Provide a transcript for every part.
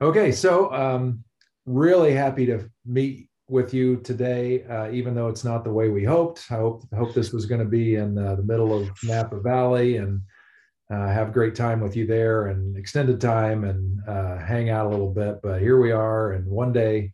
Okay, so um, really happy to meet with you today, uh, even though it's not the way we hoped. I hope hope this was going to be in uh, the middle of Napa Valley and uh, have a great time with you there and extended time and uh, hang out a little bit. But here we are, and one day,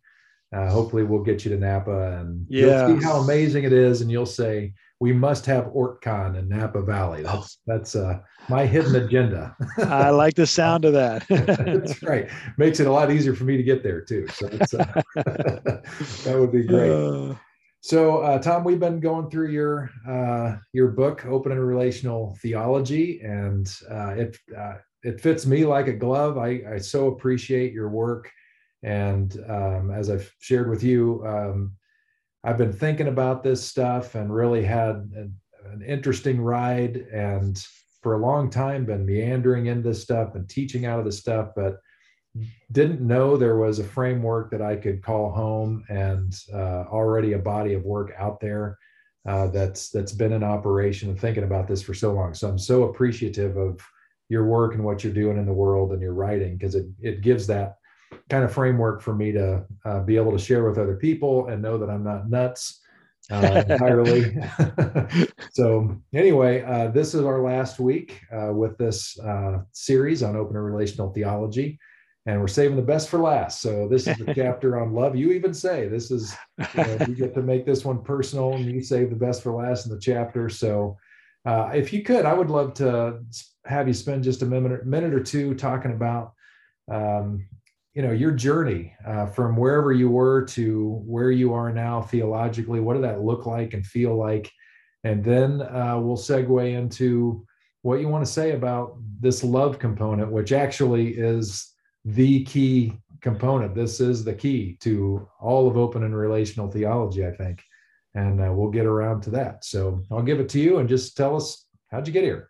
uh, hopefully, we'll get you to Napa and yeah. you'll see how amazing it is, and you'll say, we must have OrtCon in Napa Valley. That's that's uh, my hidden agenda. I like the sound of that. that's right. Makes it a lot easier for me to get there too. So uh, that would be great. Uh, so, uh, Tom, we've been going through your uh, your book, Open and Relational Theology, and uh, it uh, it fits me like a glove. I, I so appreciate your work, and um, as I've shared with you. Um, I've been thinking about this stuff and really had an, an interesting ride and for a long time been meandering in this stuff and teaching out of the stuff, but didn't know there was a framework that I could call home and uh, already a body of work out there uh, that's that's been in operation and thinking about this for so long. So I'm so appreciative of your work and what you're doing in the world and your writing because it it gives that kind of framework for me to uh, be able to share with other people and know that I'm not nuts uh, entirely. so, anyway, uh, this is our last week uh, with this uh, series on open and relational theology. And we're saving the best for last. So, this is the chapter on love. You even say this is, you, know, you get to make this one personal and you save the best for last in the chapter. So, uh, if you could, I would love to have you spend just a minute, minute or two talking about um, you know your journey uh, from wherever you were to where you are now theologically what did that look like and feel like? And then uh, we'll segue into what you want to say about this love component which actually is the key component. This is the key to all of open and relational theology i think. And uh, we'll get around to that. So i'll give it to you and just tell us how'd you get here?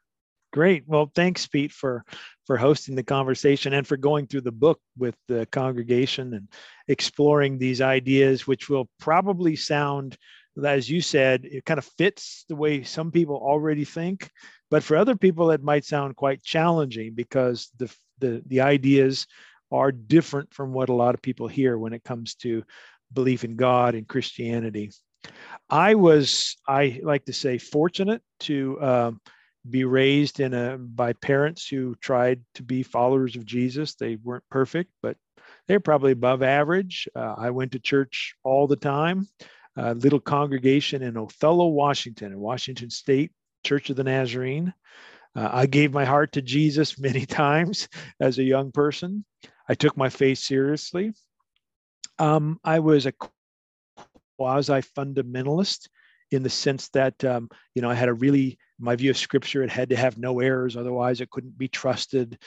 Great. Well, thanks, Pete, for for hosting the conversation and for going through the book with the congregation and exploring these ideas, which will probably sound, as you said, it kind of fits the way some people already think, but for other people, it might sound quite challenging because the the the ideas are different from what a lot of people hear when it comes to belief in God and Christianity. I was, I like to say, fortunate to. Um, be raised in a by parents who tried to be followers of Jesus. They weren't perfect, but they're probably above average. Uh, I went to church all the time. A little congregation in Othello, Washington, in Washington State Church of the Nazarene. Uh, I gave my heart to Jesus many times as a young person. I took my faith seriously. Um, I was a quasi fundamentalist in the sense that um, you know I had a really my view of scripture it had to have no errors otherwise it couldn't be trusted.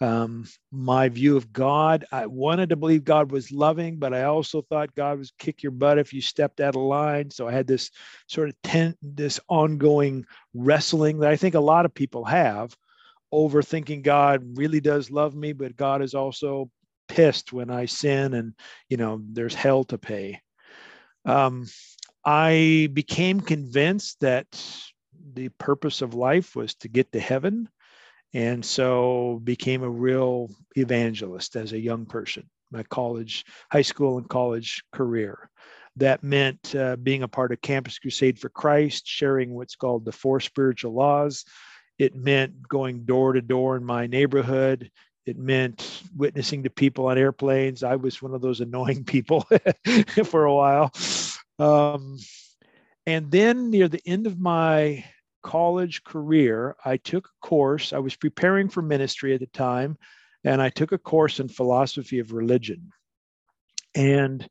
Um, my view of god i wanted to believe god was loving but i also thought god was kick your butt if you stepped out of line. So i had this sort of ten, this ongoing wrestling that i think a lot of people have over thinking god really does love me but god is also pissed when i sin and you know there's hell to pay. Um, I became convinced that the purpose of life was to get to heaven and so became a real evangelist as a young person my college high school and college career. That meant uh, being a part of campus crusade for christ sharing what's called the four spiritual laws. It meant going door to door in my neighborhood. It meant witnessing to people on airplanes. I was one of those annoying people for a while. Um, and then near the end of my college career, I took a course. I was preparing for ministry at the time, and I took a course in philosophy of religion. And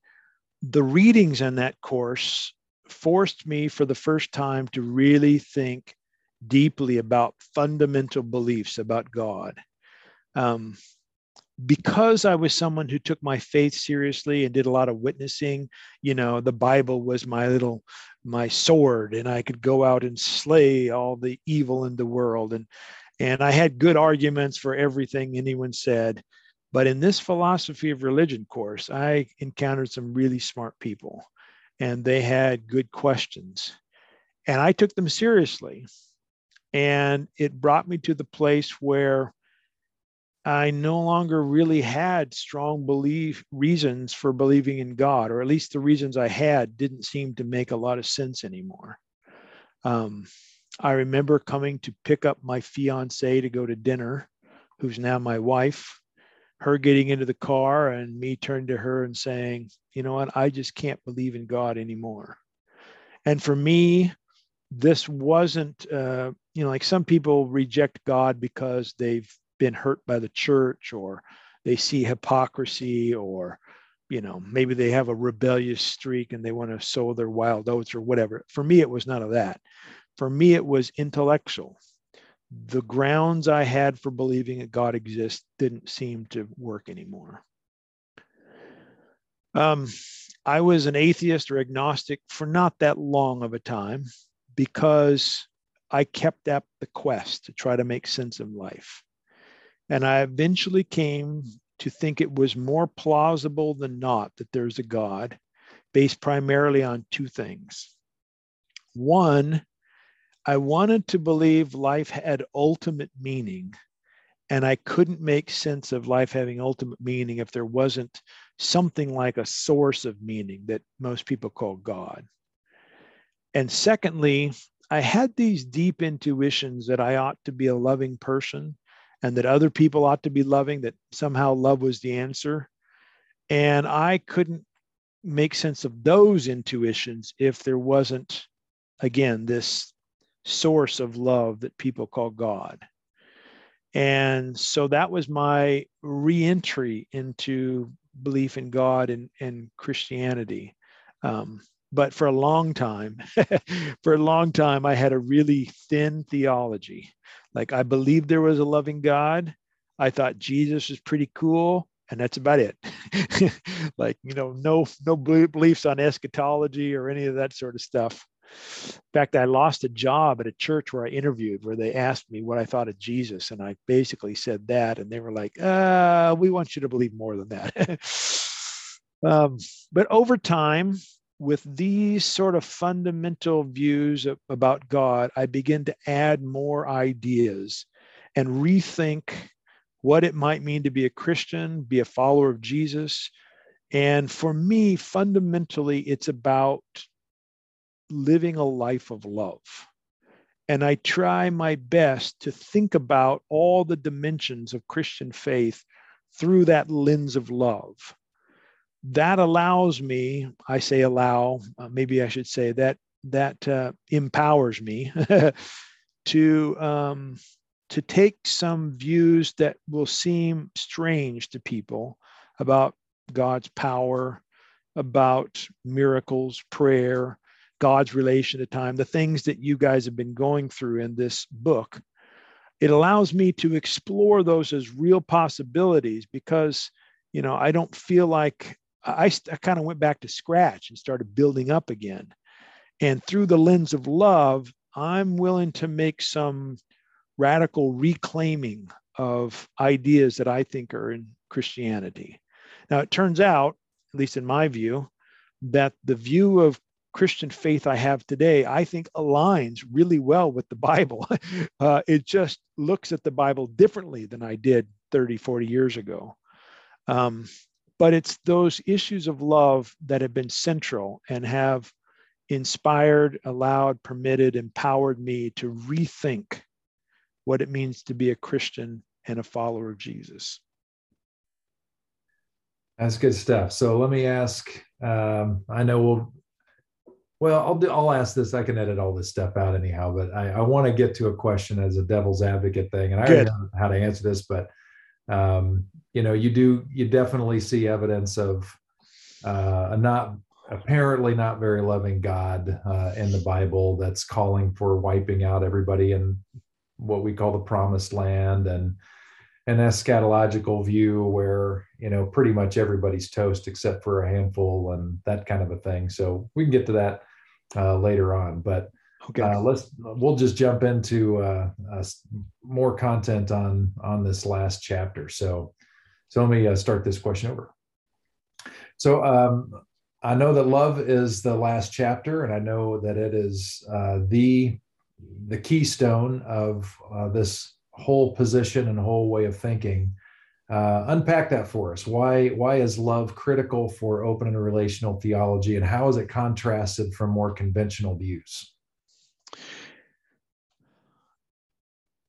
the readings in that course forced me for the first time to really think deeply about fundamental beliefs about God. Um, because I was someone who took my faith seriously and did a lot of witnessing, you know, the Bible was my little my sword and I could go out and slay all the evil in the world and and I had good arguments for everything anyone said. But in this philosophy of religion course, I encountered some really smart people and they had good questions. And I took them seriously. And it brought me to the place where I no longer really had strong belief reasons for believing in God, or at least the reasons I had didn't seem to make a lot of sense anymore. Um, I remember coming to pick up my fiance to go to dinner, who's now my wife, her getting into the car and me turning to her and saying, you know what, I just can't believe in God anymore. And for me, this wasn't, uh, you know, like some people reject God because they've been hurt by the church or they see hypocrisy or, you know, maybe they have a rebellious streak and they want to sow their wild oats or whatever. For me, it was none of that. For me, it was intellectual the grounds I had for believing that God exists didn't seem to work anymore. Um, I was an atheist or agnostic for not that long of a time because I kept up the quest to try to make sense of life. And I eventually came to think it was more plausible than not that there's a God based primarily on two things. One, I wanted to believe life had ultimate meaning, and I couldn't make sense of life having ultimate meaning if there wasn't something like a source of meaning that most people call God. And secondly, I had these deep intuitions that I ought to be a loving person and that other people ought to be loving, that somehow love was the answer. And I couldn't make sense of those intuitions if there wasn't, again, this source of love that people call God. And so that was my reentry into belief in God and, and Christianity. Um, but for a long time, for a long time, I had a really thin theology. Like I believed there was a loving God. I thought Jesus was pretty cool, and that's about it. like you know, no no beliefs on eschatology or any of that sort of stuff. In fact, I lost a job at a church where I interviewed, where they asked me what I thought of Jesus, and I basically said that, and they were like, uh, "We want you to believe more than that." um, but over time, with these sort of fundamental views about God, I begin to add more ideas and rethink what it might mean to be a Christian, be a follower of Jesus. And for me, fundamentally, it's about living a life of love. And I try my best to think about all the dimensions of Christian faith through that lens of love. That allows me, I say allow, uh, maybe I should say that that uh, empowers me to um, to take some views that will seem strange to people about God's power, about miracles, prayer, God's relation to time, the things that you guys have been going through in this book, it allows me to explore those as real possibilities because, you know, I don't feel like I, I kind of went back to scratch and started building up again. And through the lens of love, I'm willing to make some radical reclaiming of ideas that I think are in Christianity. Now, it turns out, at least in my view, that the view of Christian faith I have today, I think aligns really well with the Bible. uh, it just looks at the Bible differently than I did 30, 40 years ago. Um, but it's those issues of love that have been central and have inspired, allowed, permitted, empowered me to rethink what it means to be a Christian and a follower of Jesus. That's good stuff. So let me ask. Um, I know we'll well, I'll do, I'll ask this. I can edit all this stuff out anyhow, but I, I want to get to a question as a devil's advocate thing, and I don't know how to answer this, but um, you know, you do you definitely see evidence of uh, a not apparently not very loving God uh, in the Bible that's calling for wiping out everybody in what we call the promised land and an eschatological view where you know pretty much everybody's toast except for a handful and that kind of a thing. So we can get to that uh, later on but okay. uh, let's we'll just jump into uh, uh more content on on this last chapter. So so let me uh, start this question over so um, i know that love is the last chapter and i know that it is uh, the the keystone of this whole position and whole way of thinking. Uh, unpack that for us. Why why is love critical for open and relational theology, and how is it contrasted from more conventional views?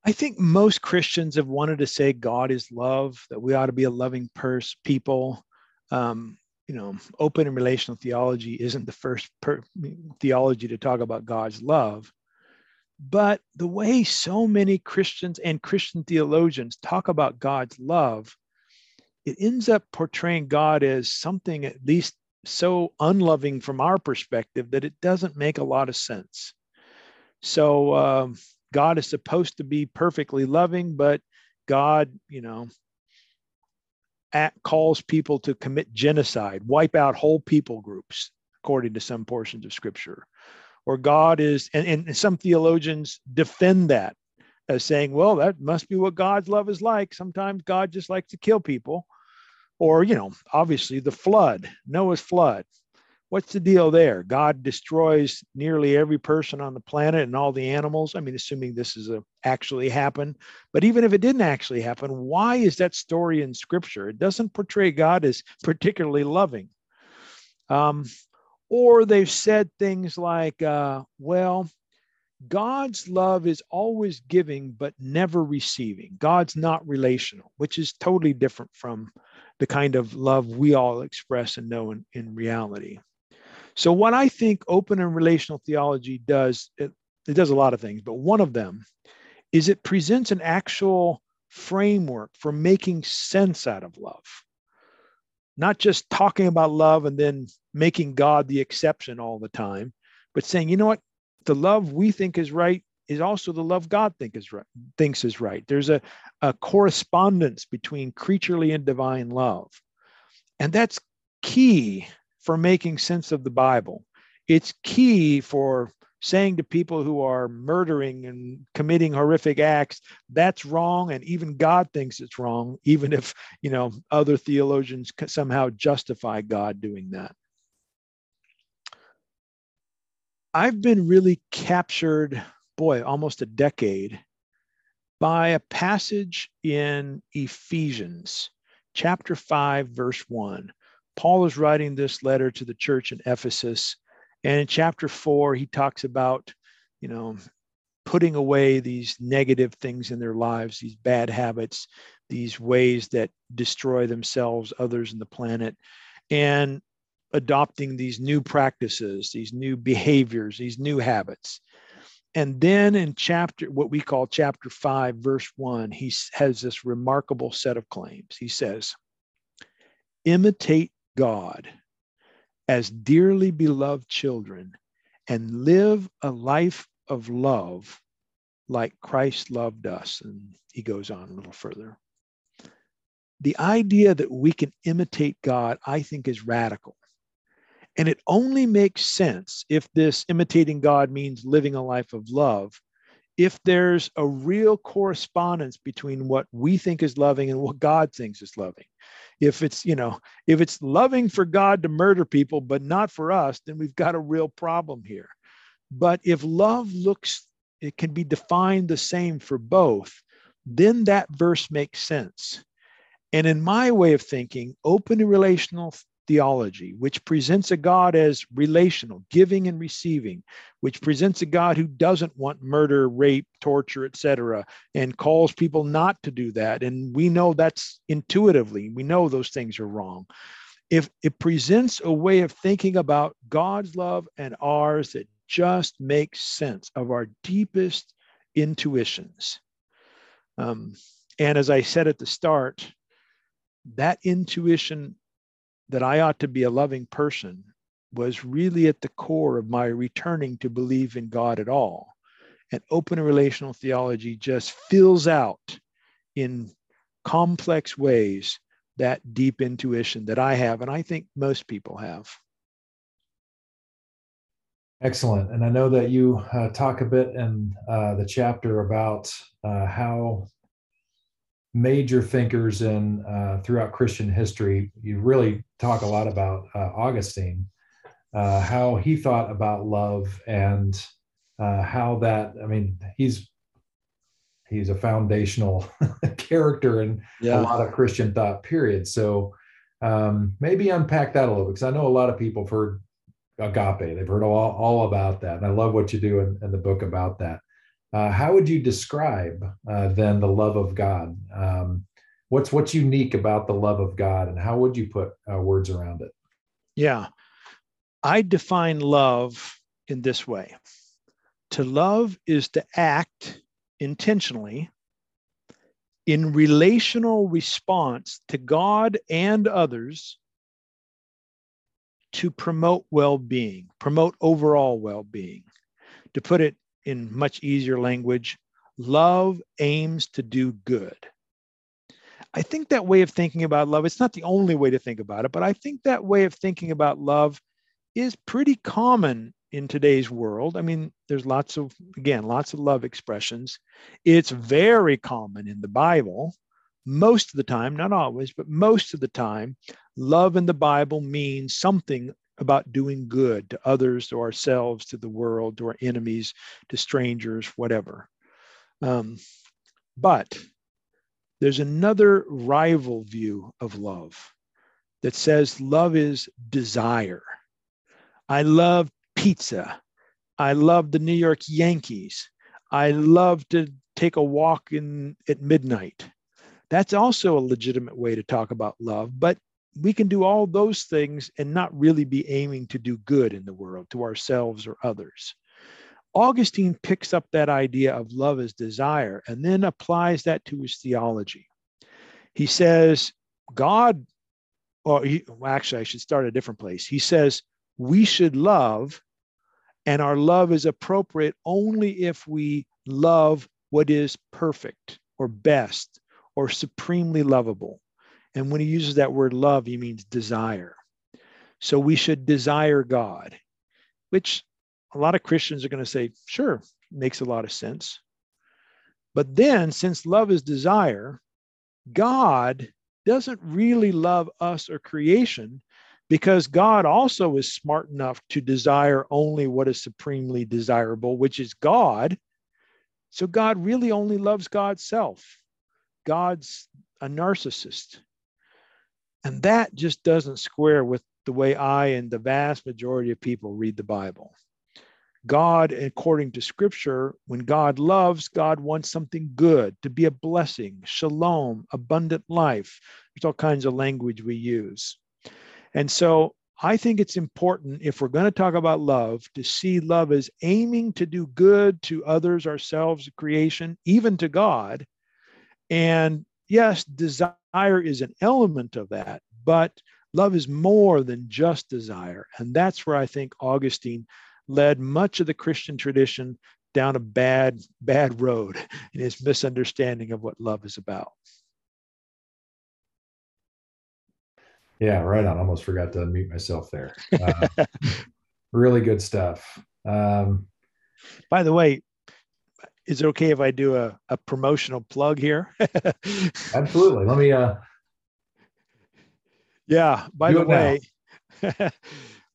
I think most Christians have wanted to say God is love, that we ought to be a loving purse people. Um, you know, open and relational theology isn't the first per- theology to talk about God's love. But the way so many Christians and Christian theologians talk about God's love, it ends up portraying God as something at least so unloving from our perspective that it doesn't make a lot of sense. So um, God is supposed to be perfectly loving, but God, you know, at, calls people to commit genocide, wipe out whole people groups, according to some portions of Scripture or God is, and, and some theologians defend that as saying, well, that must be what God's love is like. Sometimes God just likes to kill people. Or, you know, obviously the flood, Noah's flood. What's the deal there? God destroys nearly every person on the planet and all the animals. I mean, assuming this is a, actually happened. But even if it didn't actually happen, why is that story in scripture? It doesn't portray God as particularly loving. Um, or they've said things like, uh, well, God's love is always giving, but never receiving. God's not relational, which is totally different from the kind of love we all express and know in, in reality. So, what I think open and relational theology does, it, it does a lot of things, but one of them is it presents an actual framework for making sense out of love not just talking about love and then making God the exception all the time, but saying, you know what, the love we think is right is also the love God think is right, thinks is right. There's a, a correspondence between creaturely and divine love. And that's key for making sense of the Bible. It's key for saying to people who are murdering and committing horrific acts that's wrong and even god thinks it's wrong even if you know other theologians somehow justify god doing that i've been really captured boy almost a decade by a passage in ephesians chapter 5 verse 1 paul is writing this letter to the church in ephesus and in chapter four, he talks about, you know, putting away these negative things in their lives, these bad habits, these ways that destroy themselves, others, and the planet, and adopting these new practices, these new behaviors, these new habits. And then in chapter, what we call chapter five, verse one, he has this remarkable set of claims. He says, imitate God as dearly beloved children and live a life of love like Christ loved us. And he goes on a little further. The idea that we can imitate God, I think, is radical. And it only makes sense if this imitating God means living a life of love, if there's a real correspondence between what we think is loving and what God thinks is loving if it's you know if it's loving for god to murder people but not for us then we've got a real problem here. But if love looks it can be defined the same for both then that verse makes sense. And in my way of thinking open relational theology, which presents a God as relational, giving and receiving, which presents a God who doesn't want murder, rape, torture, etc., and calls people not to do that. And we know that's intuitively, we know those things are wrong. If it presents a way of thinking about God's love and ours that just makes sense of our deepest intuitions. Um, and as I said at the start, that intuition that I ought to be a loving person was really at the core of my returning to believe in God at all. And open relational theology just fills out in complex ways that deep intuition that I have, and I think most people have. Excellent. And I know that you uh, talk a bit in uh, the chapter about uh, how major thinkers in uh, throughout Christian history. You really talk a lot about uh, Augustine, uh, how he thought about love and uh, how that. I mean, he's he's a foundational character in yeah. a lot of Christian thought. Period. So um, maybe unpack that a little because I know a lot of people have heard agape. They've heard all, all about that, and I love what you do in, in the book about that. Uh, how would you describe uh, then the love of God? Um, what's what's unique about the love of God, and how would you put uh, words around it? Yeah, I define love in this way: to love is to act intentionally in relational response to God and others to promote well being, promote overall well being. To put it in much easier language, love aims to do good. I think that way of thinking about love, it's not the only way to think about it, but I think that way of thinking about love is pretty common in today's world. I mean, there's lots of, again, lots of love expressions. It's very common in the Bible. Most of the time, not always, but most of the time, love in the Bible means something about doing good to others, to ourselves, to the world, to our enemies, to strangers, whatever. Um, but there's another rival view of love that says love is desire. I love pizza. I love the New York Yankees. I love to take a walk in at midnight. That's also a legitimate way to talk about love, but we can do all those things and not really be aiming to do good in the world to ourselves or others. Augustine picks up that idea of love as desire and then applies that to his theology. He says, God, or he, well, actually, I should start a different place. He says, we should love and our love is appropriate only if we love what is perfect or best or supremely lovable. And when he uses that word love, he means desire. So we should desire God, which a lot of Christians are going to say, sure, makes a lot of sense. But then, since love is desire, God doesn't really love us or creation because God also is smart enough to desire only what is supremely desirable, which is God. So God really only loves God's self. God's a narcissist. And that just doesn't square with the way I and the vast majority of people read the Bible. God, according to scripture, when God loves, God wants something good to be a blessing, shalom, abundant life. There's all kinds of language we use. And so I think it's important if we're going to talk about love to see love as aiming to do good to others, ourselves, creation, even to God. And yes, desire is an element of that, but love is more than just desire. And that's where I think Augustine led much of the Christian tradition down a bad, bad road in his misunderstanding of what love is about. Yeah, right on. Almost forgot to mute myself there. Uh, really good stuff. Um, By the way, is it okay if I do a, a promotional plug here? absolutely. Let me. Uh, yeah. By the way,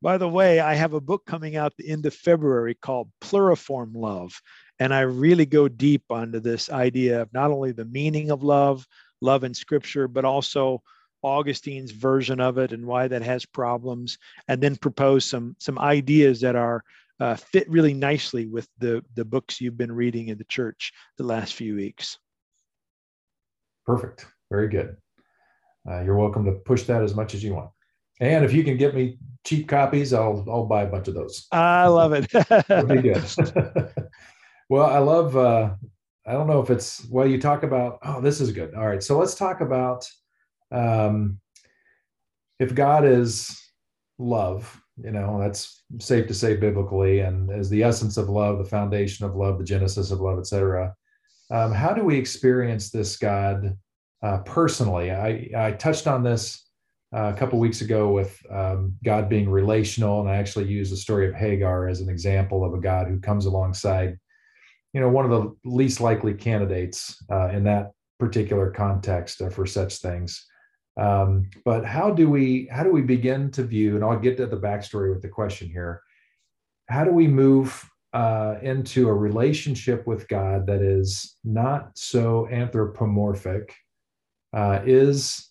by the way, I have a book coming out the end of February called Pluriform Love, and I really go deep onto this idea of not only the meaning of love, love in Scripture, but also Augustine's version of it and why that has problems, and then propose some some ideas that are uh, fit really nicely with the the books you've been reading in the church the last few weeks. Perfect. Very good. Uh, you're welcome to push that as much as you want. And if you can get me cheap copies, I'll I'll buy a bunch of those. I love it. Be good. well, I love. Uh, I don't know if it's well. You talk about. Oh, this is good. All right, so let's talk about um, if God is love, you know, that's safe to say biblically, and as the essence of love, the foundation of love, the genesis of love, etc. Um, how do we experience this God uh, personally? I, I touched on this uh, a couple weeks ago with um, God being relational, and I actually used the story of Hagar as an example of a God who comes alongside, you know, one of the least likely candidates uh, in that particular context uh, for such things. Um, but how do we how do we begin to view? And I'll get to the backstory with the question here. How do we move uh, into a relationship with God that is not so anthropomorphic, uh, is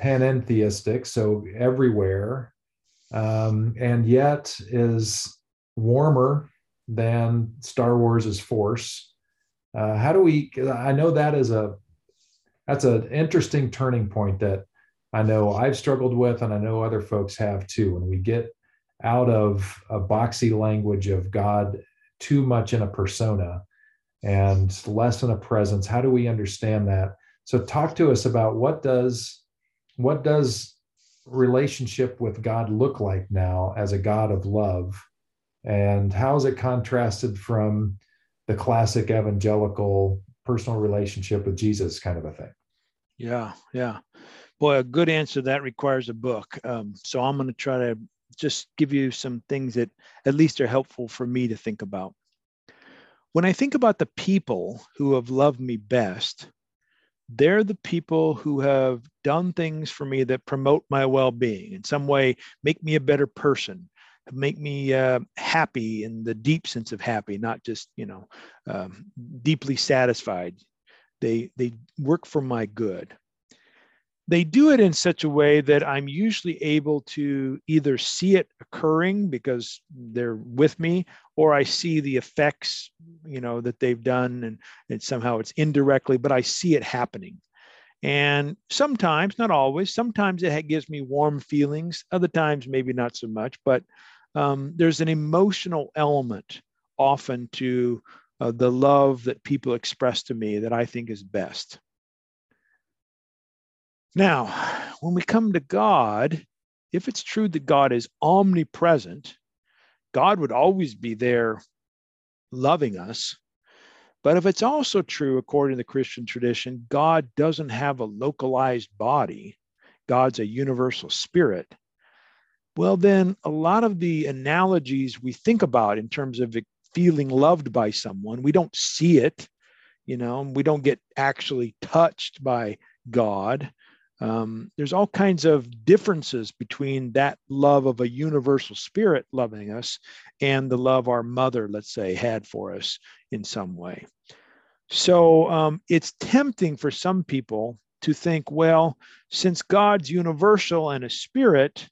panentheistic, so everywhere, um, and yet is warmer than Star Wars' Force. Uh, how do we? I know that is a that's an interesting turning point that I know I've struggled with, and I know other folks have too. When we get out of a boxy language of God too much in a persona and less in a presence, how do we understand that? So, talk to us about what does what does relationship with God look like now as a God of love, and how is it contrasted from the classic evangelical personal relationship with Jesus kind of a thing? Yeah, yeah. Boy, a good answer that requires a book. Um, so I'm going to try to just give you some things that at least are helpful for me to think about. When I think about the people who have loved me best, they're the people who have done things for me that promote my well-being in some way make me a better person make me uh, happy in the deep sense of happy not just you know um, deeply satisfied they they work for my good they do it in such a way that I'm usually able to either see it occurring because they're with me, or I see the effects, you know, that they've done, and, and somehow it's indirectly, but I see it happening. And sometimes, not always, sometimes it gives me warm feelings. Other times, maybe not so much. But um, there's an emotional element often to uh, the love that people express to me that I think is best. Now, when we come to God, if it's true that God is omnipresent, God would always be there loving us. But if it's also true, according to the Christian tradition, God doesn't have a localized body, God's a universal spirit. Well, then a lot of the analogies we think about in terms of feeling loved by someone, we don't see it, you know, we don't get actually touched by God. Um, there's all kinds of differences between that love of a universal spirit loving us and the love our mother, let's say, had for us in some way. So um, it's tempting for some people to think, well, since God's universal and a spirit,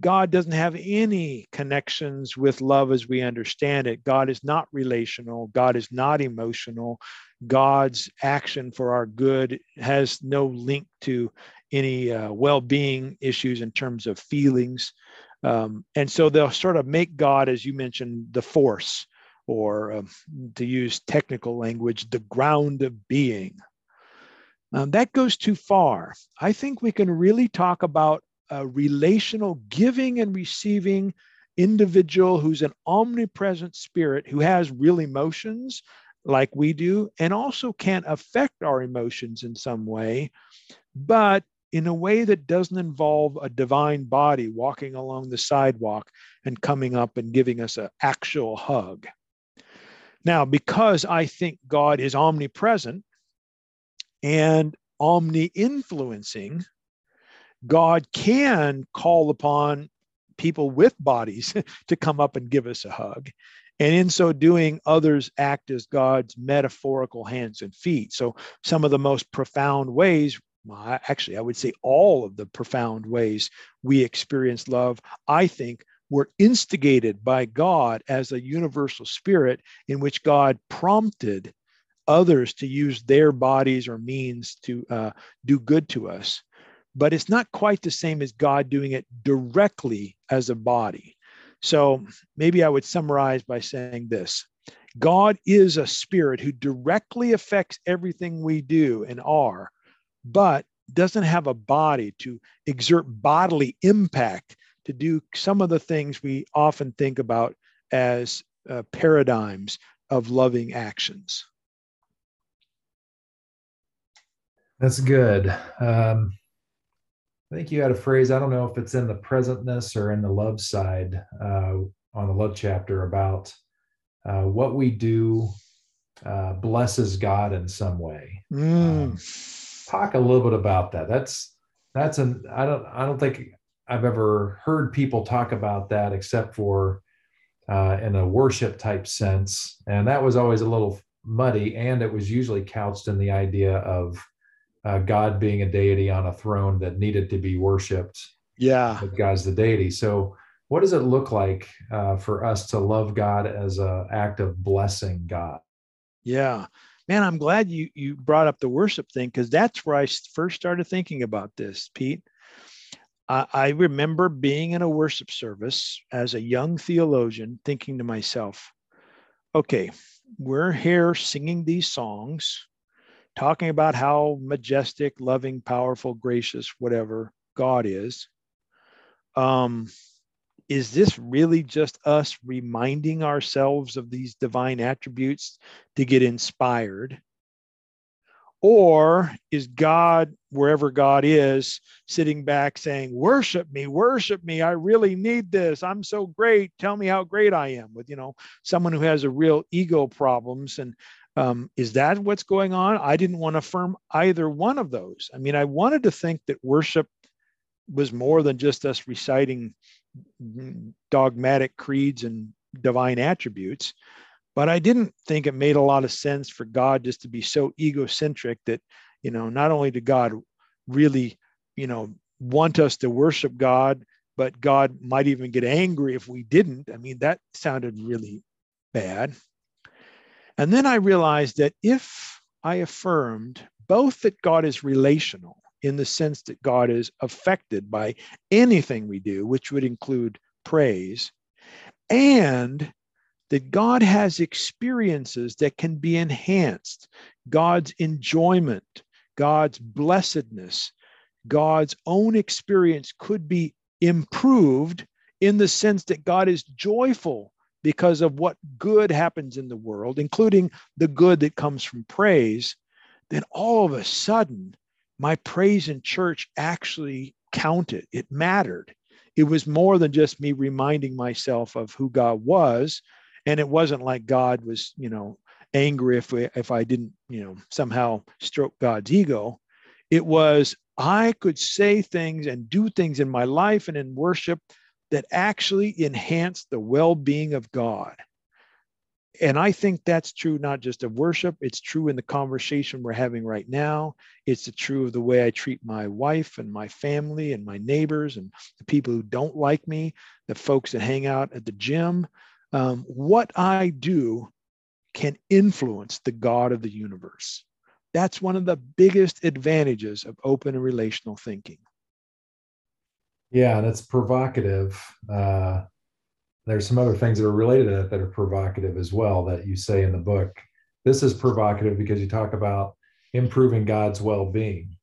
God doesn't have any connections with love as we understand it. God is not relational. God is not emotional. God's action for our good has no link to any uh, well-being issues in terms of feelings um, and so they'll sort of make god as you mentioned the force or um, to use technical language the ground of being um, that goes too far i think we can really talk about a relational giving and receiving individual who's an omnipresent spirit who has real emotions like we do and also can affect our emotions in some way, but in a way that doesn't involve a divine body walking along the sidewalk and coming up and giving us an actual hug. Now, because I think God is omnipresent and omni influencing, God can call upon people with bodies to come up and give us a hug. And in so doing, others act as God's metaphorical hands and feet. So, some of the most profound ways, well, actually, I would say all of the profound ways we experience love, I think, were instigated by God as a universal spirit in which God prompted others to use their bodies or means to uh, do good to us. But it's not quite the same as God doing it directly as a body. So maybe I would summarize by saying this God is a spirit who directly affects everything we do and are, but doesn't have a body to exert bodily impact to do some of the things we often think about as uh, paradigms of loving actions. That's good. Um, I think you had a phrase, I don't know if it's in the presentness or in the love side uh, on the love chapter about uh, what we do uh, blesses God in some way. Mm. Um, talk a little bit about that. That's that's an I don't I don't think I've ever heard people talk about that except for uh, in a worship type sense. And that was always a little muddy. And it was usually couched in the idea of uh, God being a deity on a throne that needed to be worshiped. Yeah. God's the deity. So, what does it look like uh, for us to love God as an act of blessing God? Yeah. Man, I'm glad you you brought up the worship thing because that's where I first started thinking about this, Pete. I, I remember being in a worship service as a young theologian, thinking to myself, okay, we're here singing these songs, talking about how majestic, loving, powerful, gracious, whatever God is. Um, is this really just us reminding ourselves of these divine attributes to get inspired? Or is God, wherever God is, sitting back saying, Worship me, worship me. I really need this. I'm so great. Tell me how great I am. With, you know, someone who has a real ego problems. And um, is that what's going on? I didn't want to affirm either one of those. I mean, I wanted to think that worship was more than just us reciting dogmatic creeds and divine attributes. But I didn't think it made a lot of sense for God just to be so egocentric that, you know, not only did God really, you know, want us to worship God, but God might even get angry if we didn't. I mean, that sounded really bad. And then I realized that if I affirmed both that God is relational in the sense that God is affected by anything we do, which would include praise, and that God has experiences that can be enhanced, God's enjoyment, God's blessedness, God's own experience could be improved in the sense that God is joyful because of what good happens in the world, including the good that comes from praise, then all of a sudden my praise in church actually counted. It mattered. It was more than just me reminding myself of who God was. And it wasn't like God was, you know, angry if we, if I didn't, you know, somehow stroke God's ego. It was I could say things and do things in my life and in worship that actually enhance the well-being of God and I think that's true not just of worship, it's true in the conversation we're having right now. It's true of the way I treat my wife and my family and my neighbors and the people who don't like me, the folks that hang out at the gym. Um, what I do can influence the God of the universe. That's one of the biggest advantages of open and relational thinking. Yeah, and it's provocative. Uh, there's some other things that are related to that that are provocative as well that you say in the book. This is provocative because you talk about improving God's well being.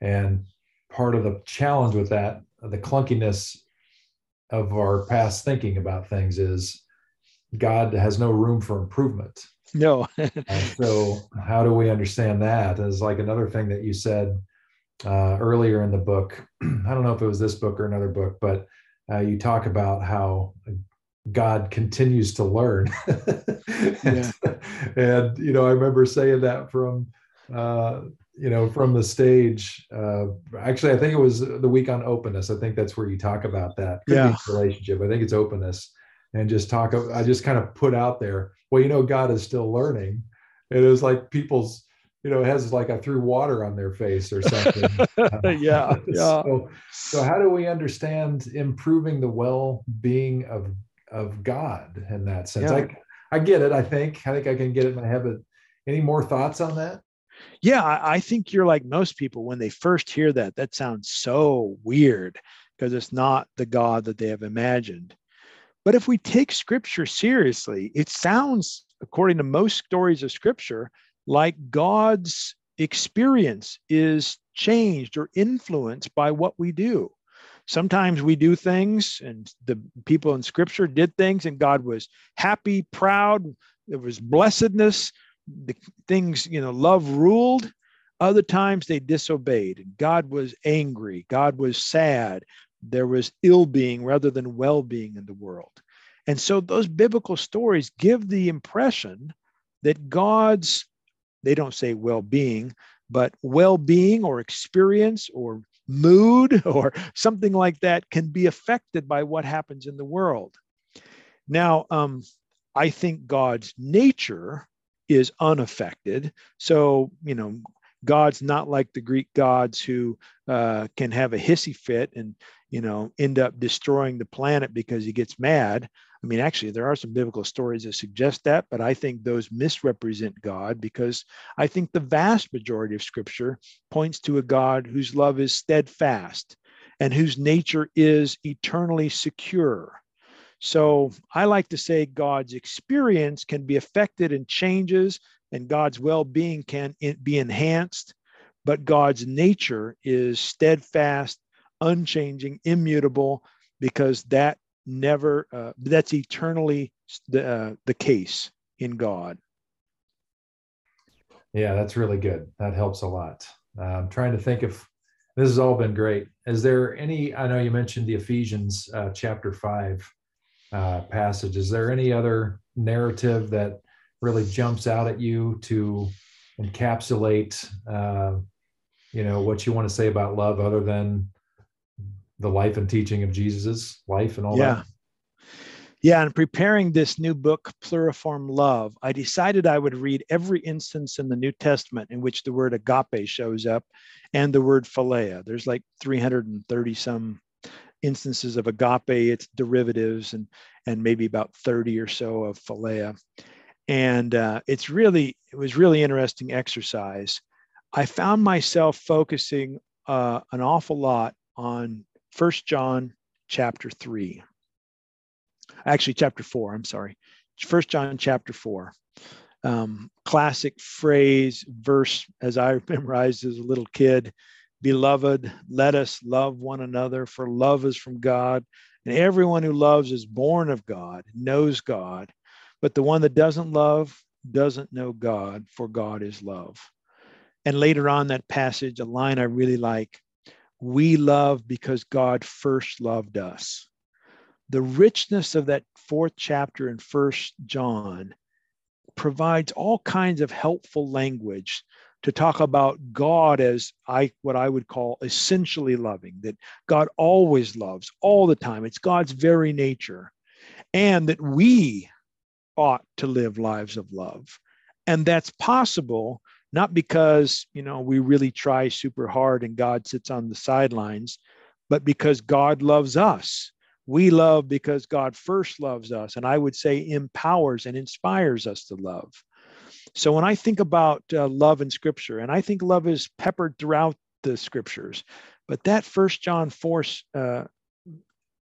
And part of the challenge with that, the clunkiness of our past thinking about things is God has no room for improvement. No. so, how do we understand that? Is like another thing that you said uh, earlier in the book. I don't know if it was this book or another book, but uh, you talk about how God continues to learn. and, yeah. and, you know, I remember saying that from, uh, you know, from the stage. Uh, actually, I think it was the week on openness. I think that's where you talk about that Could yeah. relationship. I think it's openness and just talk. I just kind of put out there, well, you know, God is still learning. It was like people's, you know, has like I threw water on their face or something. yeah. yeah. So, so how do we understand improving the well-being of of God in that sense. Yeah. I I get it. I think I think I can get it in my head. But any more thoughts on that? Yeah, I, I think you're like most people when they first hear that. That sounds so weird because it's not the God that they have imagined. But if we take Scripture seriously, it sounds, according to most stories of Scripture, like God's experience is changed or influenced by what we do. Sometimes we do things and the people in scripture did things and god was happy proud there was blessedness the things you know love ruled. Other times they disobeyed. God was angry. God was sad. There was ill being rather than well being in the world. And so those biblical stories give the impression that god's they don't say well being but well being or experience or mood or something like that can be affected by what happens in the world. Now, um, I think God's nature is unaffected. So, you know, God's not like the Greek gods who uh, can have a hissy fit and, you know, end up destroying the planet because he gets mad. I mean, actually, there are some biblical stories that suggest that, but I think those misrepresent God because I think the vast majority of scripture points to a God whose love is steadfast and whose nature is eternally secure. So I like to say God's experience can be affected and changes, and God's well being can be enhanced, but God's nature is steadfast, unchanging, immutable, because that never, uh, that's eternally the, uh, the case in God. Yeah, that's really good. That helps a lot. Uh, I'm trying to think if this has all been great. Is there any? I know you mentioned the Ephesians uh, chapter five uh, passage. Is there any other narrative that really jumps out at you to encapsulate, uh, you know, what you want to say about love, other than the life and teaching of Jesus's life and all yeah. that? Yeah, and preparing this new book, Pluriform Love, I decided I would read every instance in the New Testament in which the word agape shows up and the word philia. There's like 330 some instances of agape, its derivatives, and and maybe about 30 or so of philia. And uh, it's really it was really interesting exercise. I found myself focusing uh, an awful lot on First John chapter three. Actually, chapter four. I'm sorry. First John chapter four. Um, classic phrase, verse, as I memorized as a little kid. Beloved, let us love one another, for love is from God. And everyone who loves is born of God, knows God. But the one that doesn't love doesn't know God, for God is love. And later on that passage, a line I really like we love because God first loved us. The richness of that fourth chapter in First John provides all kinds of helpful language to talk about God as I what I would call essentially loving, that God always loves all the time. It's God's very nature. And that we ought to live lives of love. And that's possible not because you know we really try super hard and god sits on the sidelines but because god loves us. We love because god first loves us and i would say empowers and inspires us to love. So when i think about uh, love in scripture and i think love is peppered throughout the scriptures but that first john 4 uh,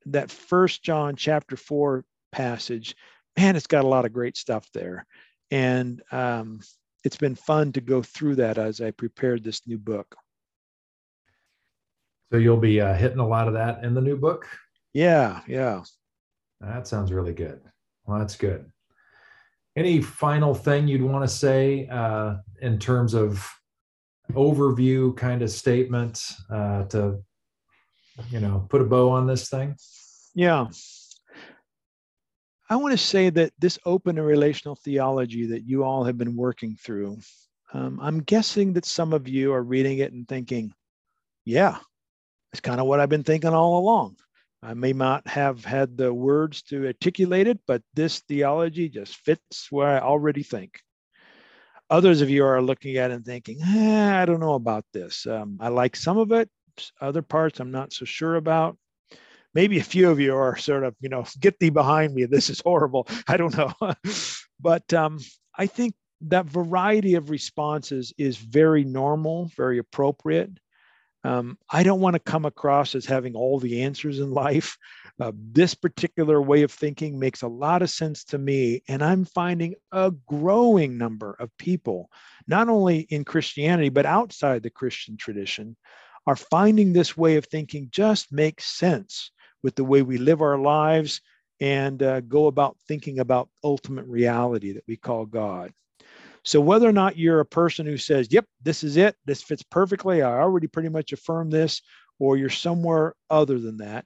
that first john chapter 4 passage man it's got a lot of great stuff there. And um, it's been fun to go through that as I prepared this new book. So you'll be uh, hitting a lot of that in the new book. Yeah, yeah. That sounds really good. Well, that's good. Any final thing you'd want to say uh, in terms of overview kind of statement uh, to, you know, put a bow on this thing? Yeah. I want to say that this open and relational theology that you all have been working through, um, I'm guessing that some of you are reading it and thinking, yeah, it's kind of what I've been thinking all along. I may not have had the words to articulate it, but this theology just fits where I already think. Others of you are looking at it and thinking, eh, I don't know about this. Um, I like some of it, other parts I'm not so sure about maybe a few of you are sort of, you know, get thee behind me. This is horrible. I don't know. but um, I think that variety of responses is very normal, very appropriate. Um, I don't want to come across as having all the answers in life. Uh, this particular way of thinking makes a lot of sense to me. And I'm finding a growing number of people, not only in Christianity, but outside the Christian tradition, are finding this way of thinking just makes sense with the way we live our lives and uh, go about thinking about ultimate reality that we call God. So, whether or not you're a person who says, Yep, this is it, this fits perfectly, I already pretty much affirm this, or you're somewhere other than that,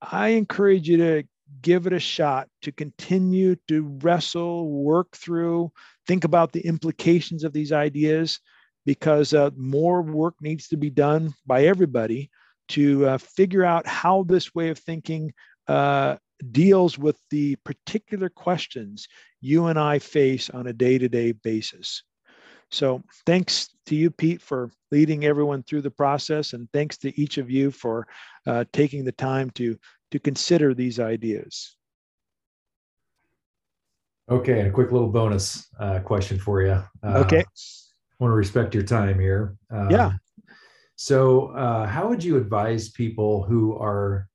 I encourage you to give it a shot to continue to wrestle, work through, think about the implications of these ideas, because uh, more work needs to be done by everybody to uh, figure out how this way of thinking uh, deals with the particular questions you and I face on a day to day basis. So, thanks to you, Pete, for leading everyone through the process, and thanks to each of you for uh, taking the time to to consider these ideas. Okay, and a quick little bonus uh, question for you. Uh, okay. I want to respect your time here. Um, yeah. So, uh, how would you advise people who are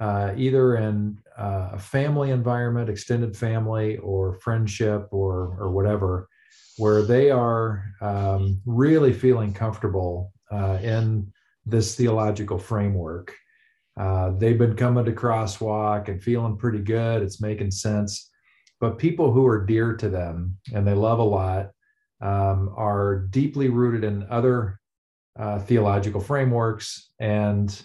uh, either in uh, a family environment, extended family, or friendship, or or whatever, where they are um, really feeling comfortable uh, in this theological framework? Uh, they've been coming to Crosswalk and feeling pretty good. It's making sense. But people who are dear to them and they love a lot um, are deeply rooted in other uh, theological frameworks and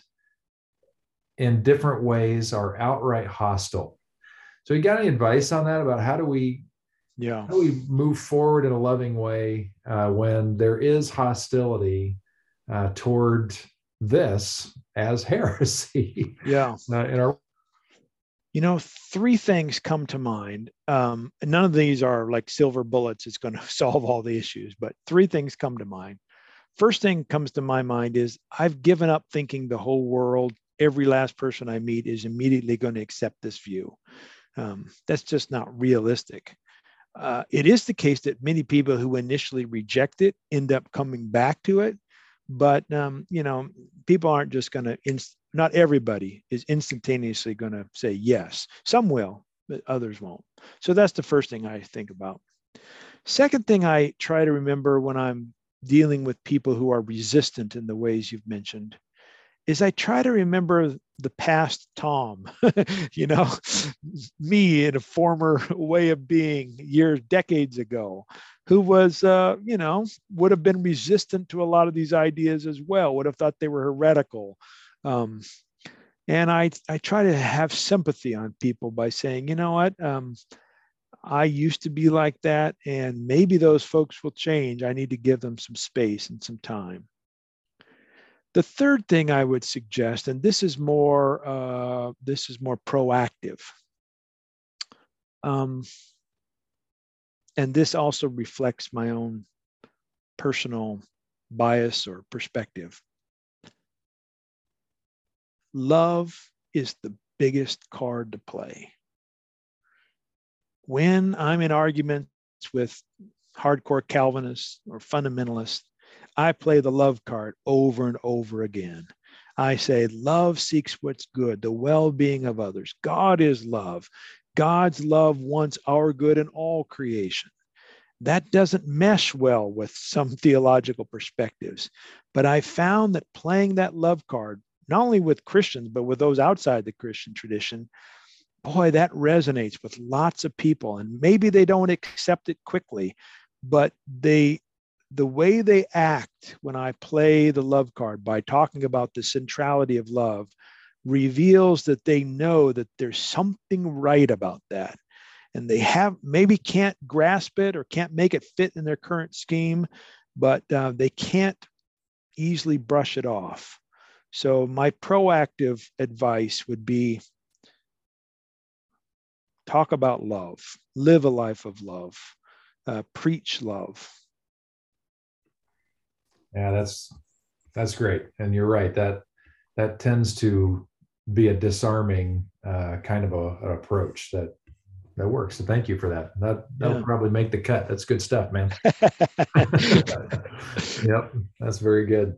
in different ways are outright hostile. So, you got any advice on that about how do we, yeah, how do we move forward in a loving way uh, when there is hostility uh, toward this as heresy? Yeah, uh, in our you know three things come to mind um, none of these are like silver bullets it's going to solve all the issues but three things come to mind first thing comes to my mind is i've given up thinking the whole world every last person i meet is immediately going to accept this view. Um, that's just not realistic. Uh, it is the case that many people who initially reject it end up coming back to it but um, you know people aren't just going to inst- not everybody is instantaneously going to say yes. Some will but others won't. So that's the first thing i think about. Second thing i try to remember when i'm dealing with people who are resistant in the ways you've mentioned is I try to remember the past Tom, you know, me in a former way of being years, decades ago, who was, uh, you know, would have been resistant to a lot of these ideas as well, would have thought they were heretical. Um, and I, I try to have sympathy on people by saying, you know what, um, I used to be like that, and maybe those folks will change. I need to give them some space and some time. The third thing I would suggest, and this is more uh, this is more proactive, um, and this also reflects my own personal bias or perspective. Love is the biggest card to play. When I'm in arguments with hardcore Calvinists or fundamentalists, I play the love card over and over again. I say, love seeks what's good, the well being of others. God is love. God's love wants our good in all creation. That doesn't mesh well with some theological perspectives. But I found that playing that love card, not only with Christians, but with those outside the Christian tradition, boy, that resonates with lots of people. And maybe they don't accept it quickly, but they the way they act when I play the love card by talking about the centrality of love reveals that they know that there's something right about that. And they have maybe can't grasp it or can't make it fit in their current scheme, but uh, they can't easily brush it off. So, my proactive advice would be talk about love, live a life of love, uh, preach love yeah, that's that's great, and you're right that that tends to be a disarming uh, kind of a, an approach that that works. So thank you for that. That that'll yeah. probably make the cut. That's good stuff, man. yep, that's very good.